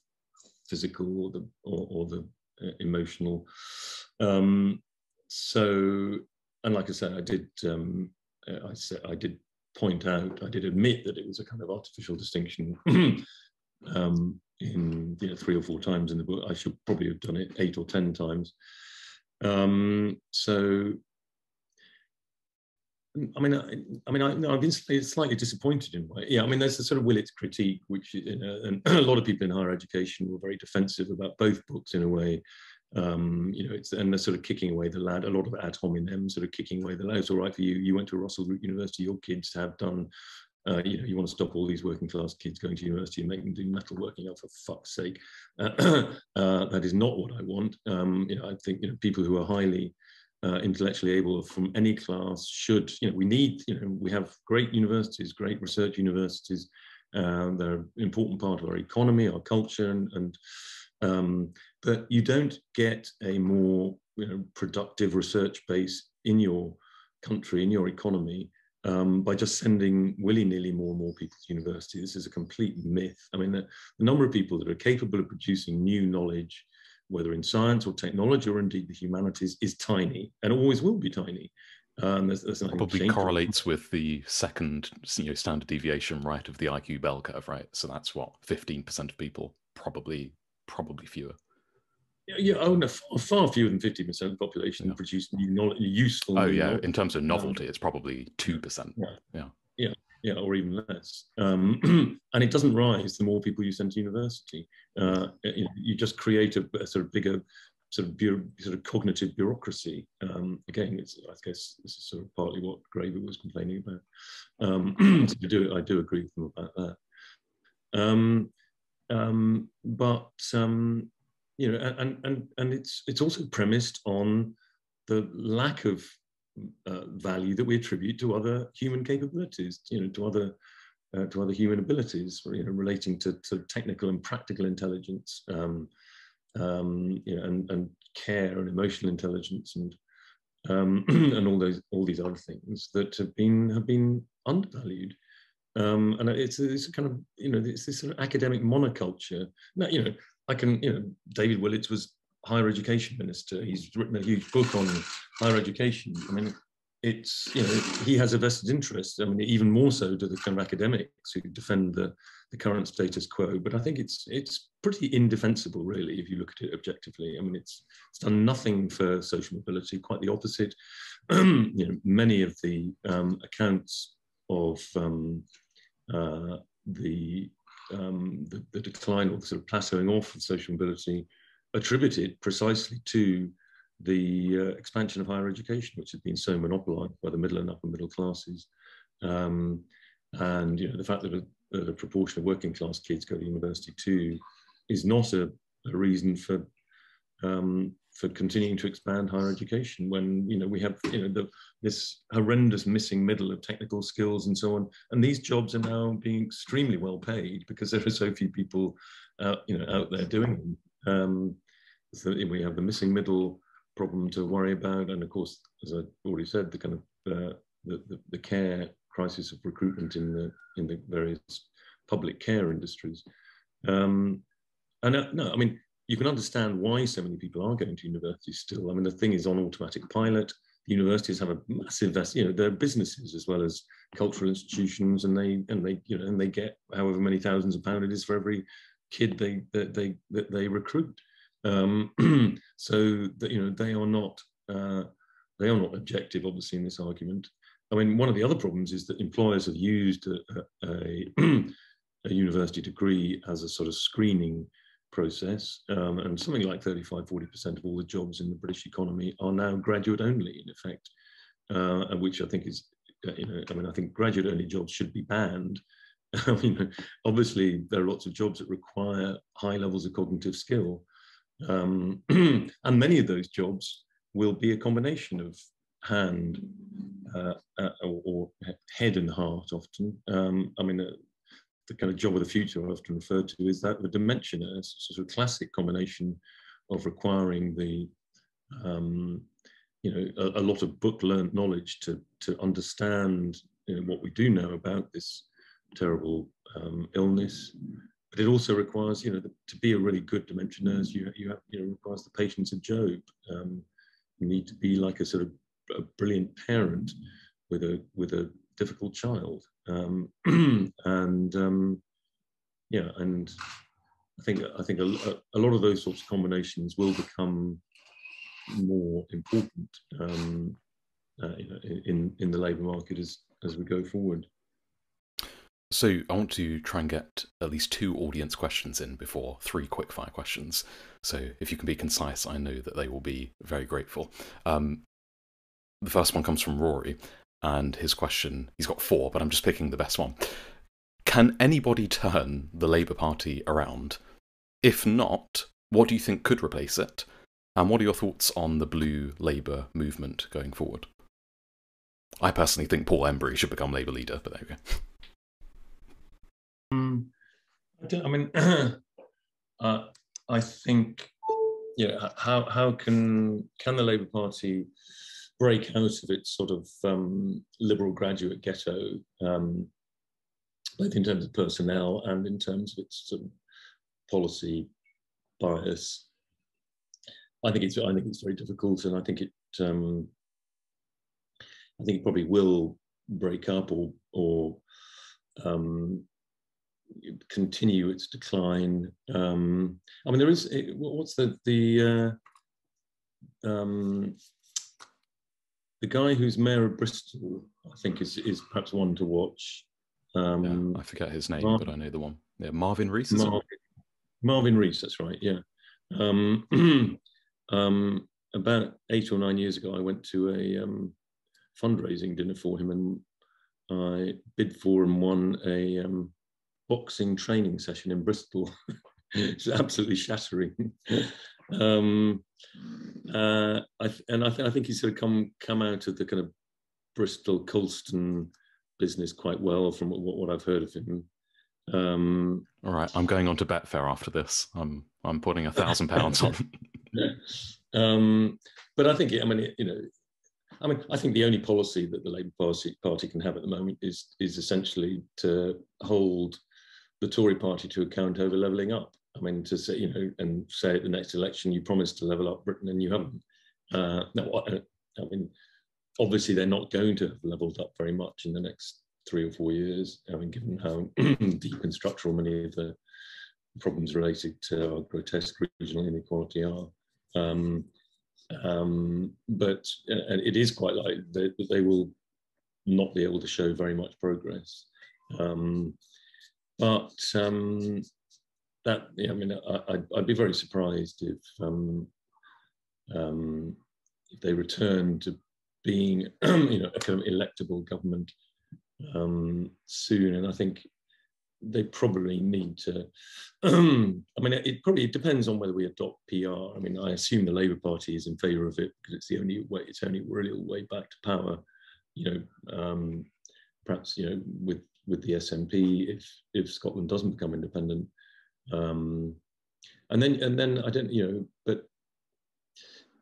physical or the or, or the uh, emotional. Um, so, and like I said, I did, um, I said, I did point out, I did admit that it was a kind of artificial distinction um, in you know three or four times in the book. I should probably have done it eight or ten times. Um, so, I mean, I, I mean, I, have been slightly disappointed in way. Yeah, I mean, there's a sort of Willetts critique, which you know, and a lot of people in higher education were very defensive about both books in a way. Um, you know, it's and they're sort of kicking away the lad. A lot of ad hominem sort of kicking away the lad. It's all right for you. You went to Russell University. Your kids have done. Uh, you know, you want to stop all these working class kids going to university and make them do metal working. Oh, for fuck's sake, uh, uh, that is not what I want. Um, you know, I think you know people who are highly uh, intellectually able from any class should. You know, we need. You know, we have great universities, great research universities. Uh, they're an important part of our economy, our culture, and, and um, but you don't get a more you know, productive research base in your country, in your economy, um, by just sending willy-nilly more and more people to university. This is a complete myth. I mean, the, the, number of people that are capable of producing new knowledge, whether in science or technology or indeed the humanities, is tiny and always will be tiny. Um, there's, there's Probably correlates with the second you know, standard deviation, right, of the IQ bell curve, right? So that's what 15% of people probably probably fewer. Yeah, oh no, far, far fewer than fifty percent of the population yeah. produce new knowledge, useful. Oh yeah, in terms of novelty, um, it's probably two percent. Yeah. yeah, yeah, yeah, or even less. Um, and it doesn't rise the more people you send to university. Uh, you, you, just create a, a, sort of bigger sort of bureau, sort of cognitive bureaucracy. Um, again, it's I guess this is sort of partly what Graeber was complaining about. Um, so I do I do agree with them about that. Um, um, but um, you know, and and and it's it's also premised on the lack of uh, value that we attribute to other human capabilities, you know, to other uh, to other human abilities, you know, relating to, to technical and practical intelligence, um, um, you know, and, and care and emotional intelligence and um, and all those all these other things that have been have been undervalued. Um, and it's, it's kind of, you know, it's this sort of academic monoculture. Now, you know, I can, you know, David Willetts was higher education minister. He's written a huge book on higher education. I mean, it's, you know, he has a vested interest. I mean, even more so do the kind of academics who defend the, the current status quo. But I think it's it's pretty indefensible, really, if you look at it objectively. I mean, it's it's done nothing for social mobility. Quite the opposite. you know, many of the um, accounts of um, uh, the, um, the, the decline or the sort of plateauing off of social mobility attributed precisely to the uh, expansion of higher education, which has been so monopolized by the middle and upper middle classes. Um, and you know, the fact that a, a, proportion of working class kids go to university too is not a, a reason for um, for continuing to expand higher education when you know we have you know the, this horrendous missing middle of technical skills and so on. And these jobs are now being extremely well paid because there are so few people out you know out there doing them. Um, so we have the missing middle problem to worry about. And of course as i already said the kind of uh, the, the, the care crisis of recruitment in the in the various public care industries. Um, and uh, no i mean you can understand why so many people are going to university still. I mean, the thing is on automatic pilot. Universities have a massive, you know, they're businesses as well as cultural institutions, and they and they, you know, and they get however many thousands of pounds it is for every kid they that they that they recruit. Um, so that you know they are not uh, they are not objective, obviously, in this argument. I mean, one of the other problems is that employers have used a, a, a university degree as a sort of screening process, um, and something like 35, 40% of all the jobs in the British economy are now graduate only, in effect, uh, which I think is, uh, you know, I mean, I think graduate only jobs should be banned. I mean, obviously, there are lots of jobs that require high levels of cognitive skill. Um, and many of those jobs will be a combination of hand uh, uh, or, or, head and heart often. Um, I mean, uh, the kind of job of the future I often refer to is that the dementia nurse, sort of classic combination of requiring the, um, you know, a, a, lot of book learned knowledge to, to understand you know, what we do know about this terrible um, illness. But it also requires, you know, the, to be a really good dementia nurse, you, you have, you know, requires the patience of Job. Um, you need to be like a sort of a brilliant parent with a with a difficult child. Um, and um, yeah, and I think I think a, a, lot of those sorts of combinations will become more important um, uh, you know, in in the labour market as as we go forward. So I want to try and get at least two audience questions in before three quickfire questions. So if you can be concise, I know that they will be very grateful. Um, the first one comes from Rory, and his question he's got four, but I'm just picking the best one. Can anybody turn the Labour Party around? If not, what do you think could replace it? And what are your thoughts on the blue Labour movement going forward? I personally think Paul Embery should become Labour leader, but there we go. Um, I, I, mean, uh, I think, yeah. How how can can the Labour Party break out of its sort of um, liberal graduate ghetto, um, both in terms of personnel and in terms of its sort of policy bias. I think it's I think it's very difficult, and I think it um, I think it probably will break up or or um, continue its decline. Um, I mean, there is what's the the uh, um, the guy who's mayor of Bristol, I think, is is perhaps one to watch. Um, yeah, I forget his name, but I know the one. Yeah, Marvin Rees. Marvin, Marvin Rees, that's right. Yeah. Um, um, about eight or nine years ago, I went to a um, fundraising dinner for him, and I bid for and won a um, boxing training session in Bristol. it's absolutely shattering. Um, uh, I, and I, th- I, think he's sort of come come out of the kind of Bristol Colston business quite well from what, what I've heard of him. Um, All right, I'm going on to Betfair after this. I'm I'm putting a thousand pounds on. yeah. Um, but I think I mean you know, I mean I think the only policy that the Labour Party Party can have at the moment is is essentially to hold the Tory Party to account over levelling up. I mean, to say, you know, and say at the next election, you promised to level up Britain and you haven't. Uh, I, I mean, obviously they're not going to have leveled up very much in the next three or four years, I mean, given how deep and structural many of the problems related to our grotesque regional inequality are. Um, um, but and it is quite likely that they will not be able to show very much progress. Um, but um, that yeah, I mean, I, would be very surprised if um, um, if they return to being you know a kind of electable government um, soon. And I think they probably need to. I mean, it, probably depends on whether we adopt PR. I mean, I assume the Labour Party is in favour of it because it's the only way. It's only really way back to power. You know, um, perhaps you know with with the SNP if if Scotland doesn't become independent. Um, and then and then I don't you know, but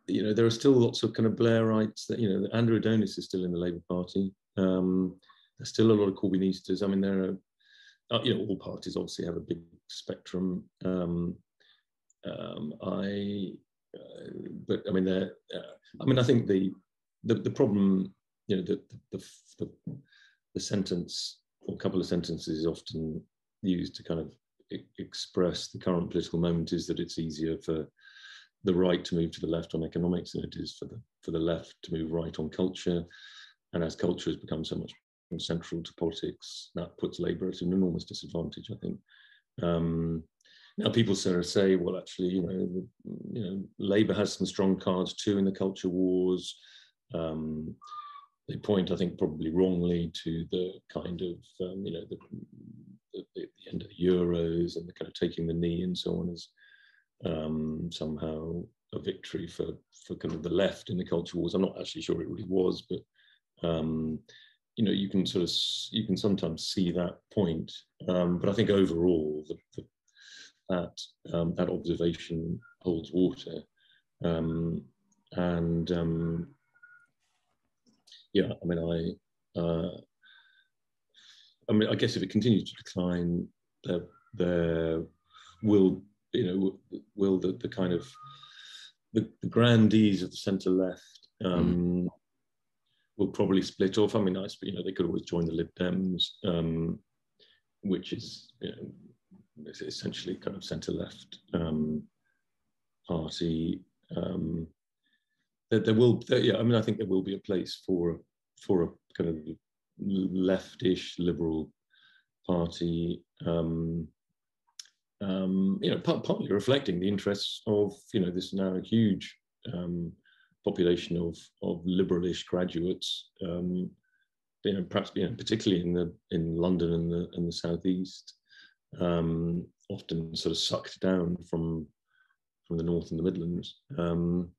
you know there are still lots of kind of Blairites that you know Andrew Adonis is still in the Labour Party. Um, there's still a lot of Corbynistas. I mean, there are uh, you know all parties obviously have a big spectrum. Um, um, I uh, but I mean there. Uh, I mean I think the the, the problem you know the the, the the sentence or a couple of sentences is often used to kind of express the current political moment is that it's easier for the right to move to the left on economics than it is for the for the left to move right on culture. And as culture has become so much more central to politics, that puts Labour at an enormous disadvantage, I think. Um, now people sort of say, well, actually, you know, you know, Labour has some strong cards too in the culture wars. Um, they point, I think, probably wrongly to the kind of, um, you know, the, the, the, end of the Euros and the kind of taking the knee and so on as um, somehow a victory for, for kind of the left in the culture wars. I'm not actually sure it really was, but, um, you know, you can sort of, you can sometimes see that point. Um, but I think overall, the, the, that, um, that observation holds water. Um, and yeah, I mean, I, uh, I mean, I guess if it continues to decline, there, there will, you know, will the, the kind of the, the grandees of the centre left um, mm. will probably split off. I mean, I, you know, they could always join the Lib Dems, um, which is you know, essentially kind of centre left um, party. Um, there, there will, there, yeah, I mean, I think there will be a place for for a kind of leftish liberal party, um, um, you know, partly reflecting the interests of you know this now huge um, population of of liberalish graduates, um, you know, perhaps you know, particularly in the in London and the and the southeast, um, often sort of sucked down from from the north and the Midlands. Um,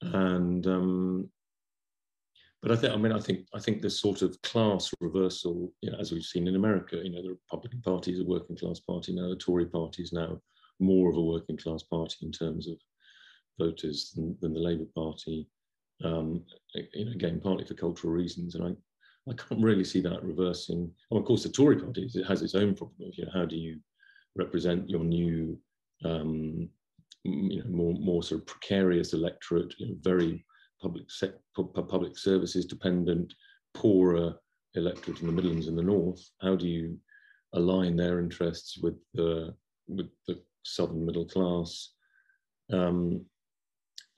and but I think I mean I think I think this sort of class reversal, you know, as we've seen in America, you know, the Republican Party is a working class party now, the Tory Party is now more of a working class party in terms of voters than, than the Labour Party. Um, you know, again, partly for cultural reasons, and I, I can't really see that reversing. And of course, the Tory Party it has its own problem you know how do you represent your new um, you know, more, more sort of precarious electorate, you know, very public public services dependent, poorer electorate in the Midlands and the North. How do you align their interests with the with the southern middle class? Um,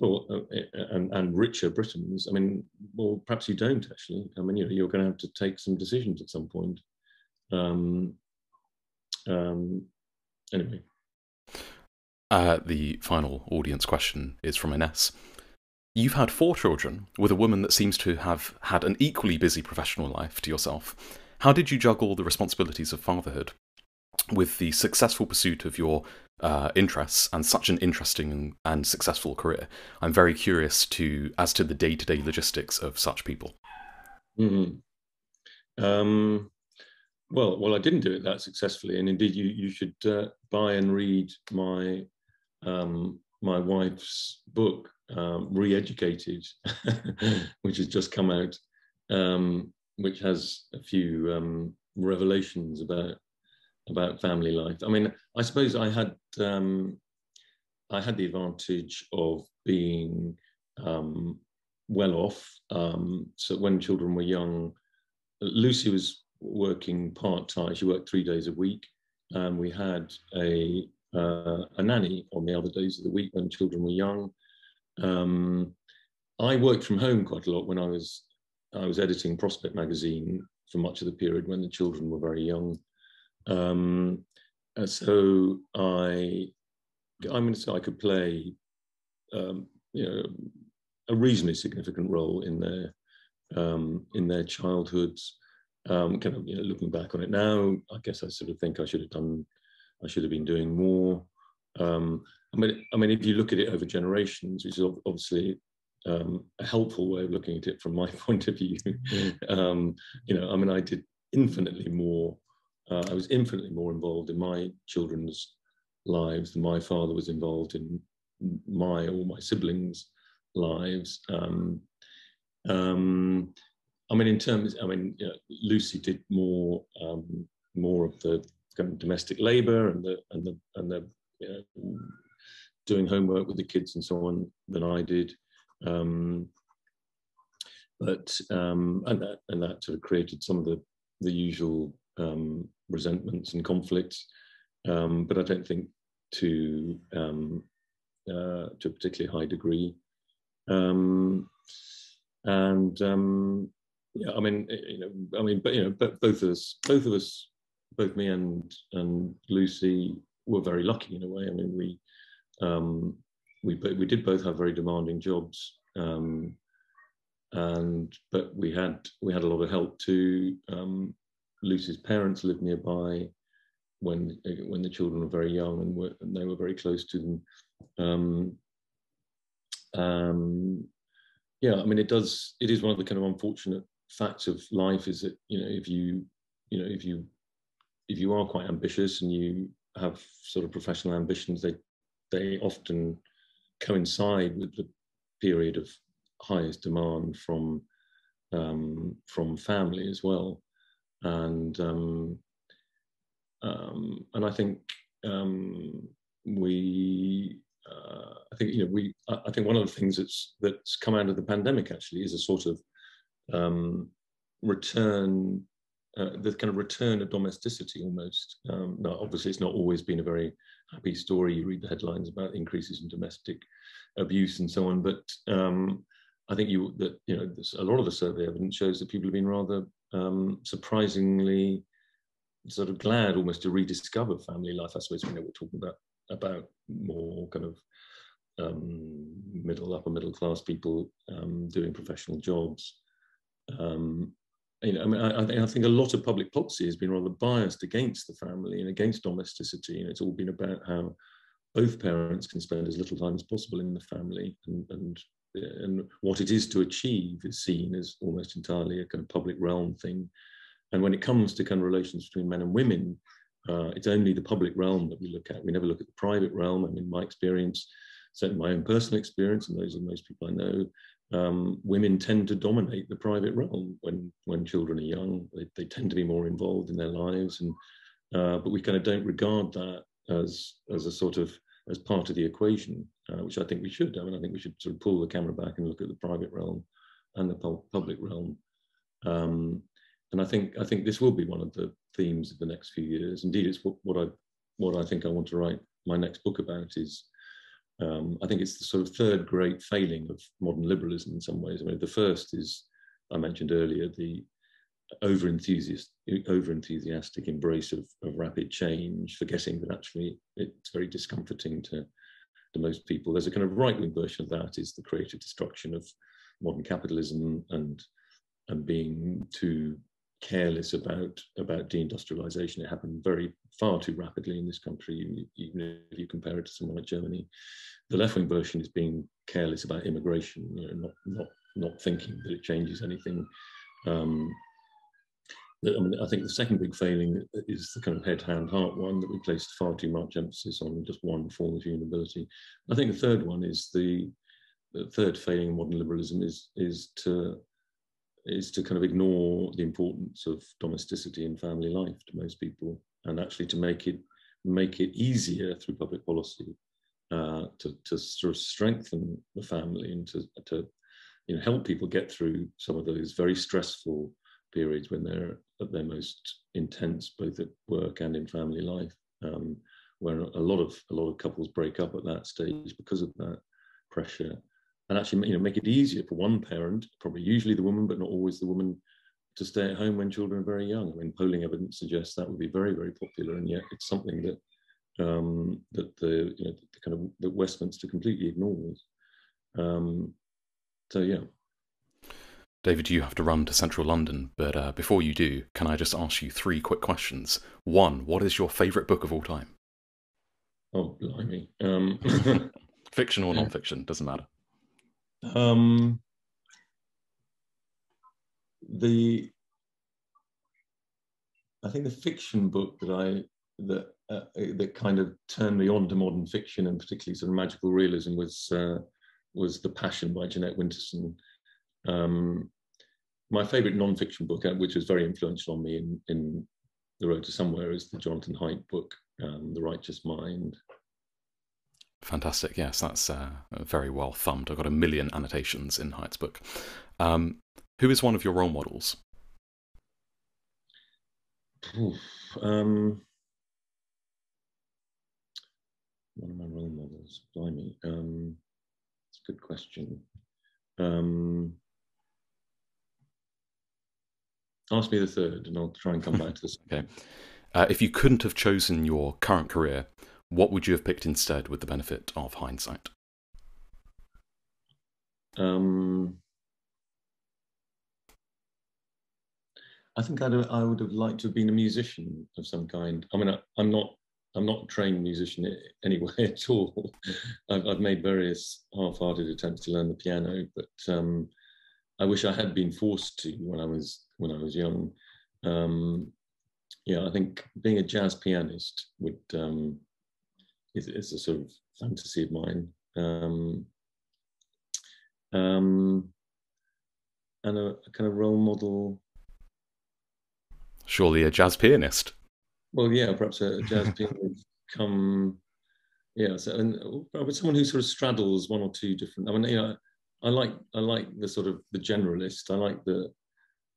or, uh, and, and richer Britons. I mean, well, perhaps you don't actually. I mean, you know, you're going to have to take some decisions at some point. Um, um, anyway, uh, the final audience question is from Ines. You've had four children with a woman that seems to have had an equally busy professional life to yourself. How did you juggle the responsibilities of fatherhood with the successful pursuit of your uh, interests and such an interesting and successful career? I'm very curious to as to the day-to-day logistics of such people. Mm-hmm. Um, well, well, I didn't do it that successfully, and indeed, you you should uh, buy and read my um, my wife's book, um, Re-Educated, which has just come out, um, which has a few um, revelations about about family life. I mean, I suppose I had um, I had the advantage of being um, well off. Um, so when children were young, Lucy was working part time. She worked three days a week. and we had a uh, a nanny on the other days of the week when children were young. Um, I worked from home quite a lot when I was I was editing Prospect magazine for much of the period when the children were very young. Um, so I, I'm going to say I could play, um, you know, a reasonably significant role in their um, in their childhoods. um, kind of you know, looking back on it now, I guess I sort of think I should have done, I should have been doing more. Um, I mean, I mean, if you look at it over generations, which is obviously um, a helpful way of looking at it from my point of view. um, you know, I mean, I did infinitely more. Uh, I was infinitely more involved in my children's lives than my father was involved in my or my siblings' lives. Um, um, I mean, in terms, I mean, you know, Lucy did more um, more of the kind of domestic labour and the and the and the you know, doing homework with the kids and so on than I did. Um, but um, and that and that sort of created some of the the usual um, resentments and conflicts. Um, but I don't think to um, uh, to a particularly high degree. Um, and yeah, I mean, you know, I mean, but you know, but both of us, both of us, both me and and Lucy were very lucky in a way. I mean, we um, we we did both have very demanding jobs, um, and but we had we had a lot of help too. Um, Lucy's parents lived nearby when when the children were very young and, were, and they were very close to them. Um, um, yeah, I mean, it does. It is one of the kind of unfortunate facts of life is that you know if you you know if you if you are quite ambitious and you have sort of professional ambitions, they they often coincide with the period of highest demand from um, from family as well, and um, um, and I think um, we uh, I think you know we I think one of the things that's that's come out of the pandemic actually is a sort of um, return uh, the kind of return of domesticity almost. Um, now, obviously, it's not always been a very happy story. You read the headlines about increases in domestic abuse and so on, but um, I think you that you know a lot of the survey evidence shows that people have been rather um, surprisingly sort of glad almost to rediscover family life. I suppose you know we're talking about about more kind of um, middle upper middle class people um, doing professional jobs. Um, you know, I mean, I, I, think a lot of public policy has been rather biased against the family and against domesticity, and it's all been about how both parents can spend as little time as possible in the family, and and and what it is to achieve is seen as almost entirely a kind of public realm thing. And when it comes to kind of relations between men and women, uh, it's only the public realm that we look at. We never look at the private realm. I mean, my experience, certainly my own personal experience, and those of most people I know, um, women tend to dominate the private realm when when children are young. They, they tend to be more involved in their lives, and uh, but we kind of don't regard that as as a sort of as part of the equation, uh, which I think we should. I mean, I think we should sort of pull the camera back and look at the private realm and the public realm. Um, and I think I think this will be one of the themes of the next few years. Indeed, it's what, what I what I think I want to write my next book about is um, I think it's the sort of third great failing of modern liberalism in some ways. I mean, the first is, I mentioned earlier, the over enthusiastic embrace of, of rapid change, forgetting that actually it's very discomforting to, to most people. There's a kind of right wing version of that is the creative destruction of modern capitalism and and being too careless about about deindustrialization. It happened very far too rapidly in this country, even if you compare it to somewhere like Germany. The left-wing version is being careless about immigration, you know, not not not thinking that it changes anything. Um, I mean, I think the second big failing is the kind of head, hand, heart one that we placed far too much emphasis on just one form of ability. I think the third one is the, the third failing in modern liberalism is is to is to kind of ignore the importance of domesticity in family life to most people, and actually to make it make it easier through public policy uh, to to sort of strengthen the family and to to you know help people get through some of those very stressful periods when they're at their most intense, both at work and in family life, um, where a lot of a lot of couples break up at that stage because of that pressure and actually you know make it easier for one parent, probably usually the woman, but not always the woman, to stay at home when children are very young. I mean, polling evidence suggests that would be very very popular, and yet it's something that um, that the you know the kind of that Westminster completely ignores. Um, so yeah. David, you have to run to central London, but uh, before you do, can I just ask you three quick questions? One, what is your favourite book of all time? Oh, blimey. Um, Fiction or non-fiction, doesn't matter. Um, the I think the fiction book that I that uh, that kind of turned me on to modern fiction and particularly sort of magical realism was uh, was The Passion by Jeanette Winterson. Um, my favourite non-fiction book, uh, which was very influential on me in, in The Road to Somewhere, is the Jonathan Haidt book, um, The Righteous Mind. Fantastic. Yes, that's uh, very well thumbed. I've got a million annotations in Haidt's book. Um, who is one of your role models? Oof, um, one of my role models, blimey. Um, it's a good question. Um, ask me the third, and I'll try and come back to this. okay. Uh, if you couldn't have chosen your current career, what would you have picked instead with the benefit of hindsight? Um, I think I'd, I would have liked to have been a musician of some kind. I mean, I, am not I'm not a trained musician anyway at all. I've, I've, made various half-hearted attempts to learn the piano, but um, I wish I had been forced to when I was when I was young. Um, yeah, I think being a jazz pianist would um, is, is, a sort of fantasy of mine. Um, um, and a, a kind of role model. Surely a jazz pianist. Well, yeah, perhaps a jazz pianist come, yeah, so, and but someone who sort of straddles one or two different. I mean, you know, I like I like the sort of the generalist. I like the.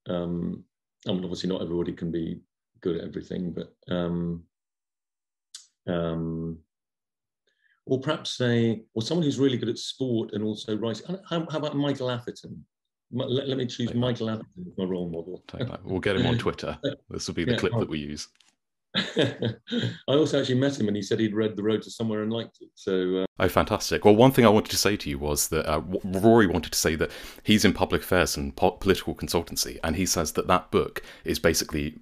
Um, I mean, obviously, not everybody can be good at everything, but um, um, or perhaps say, or someone who's really good at sport and also writing. How, how about Michael Atherton? Let, let me choose Michael Atherton as my role model. We'll get him on Twitter. This will be the yeah, clip that we use. I also actually met him and he said he'd read The Road to Somewhere and liked it. So, uh... oh, fantastic. Well, one thing I wanted to say to you was that uh, Rory wanted to say that he's in public affairs and po- political consultancy, and he says that that book is basically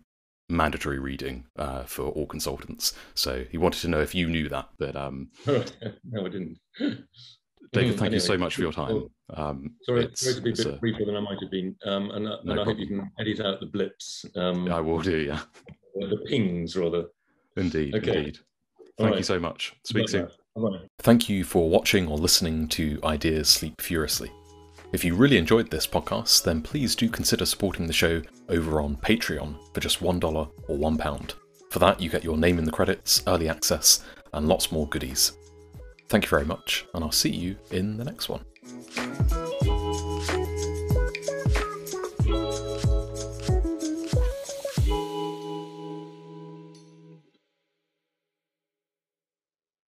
mandatory reading uh, for all consultants. So he wanted to know if you knew that. But um, no, I didn't. David, thank anyway, you so much for your time. Um, sorry, sorry to be a bit a, briefer than I might have been, um, and, uh, no and I hope you can edit out the blips. Um, I will do, yeah. The pings, rather. Indeed, okay. indeed. Thank right. you so much. Speak soon. Bye. Thank you for watching or listening to Ideas Sleep Furiously. If you really enjoyed this podcast, then please do consider supporting the show over on Patreon for just $1 or £1. For that, you get your name in the credits, early access, and lots more goodies. Thank you very much, and I'll see you in the next one.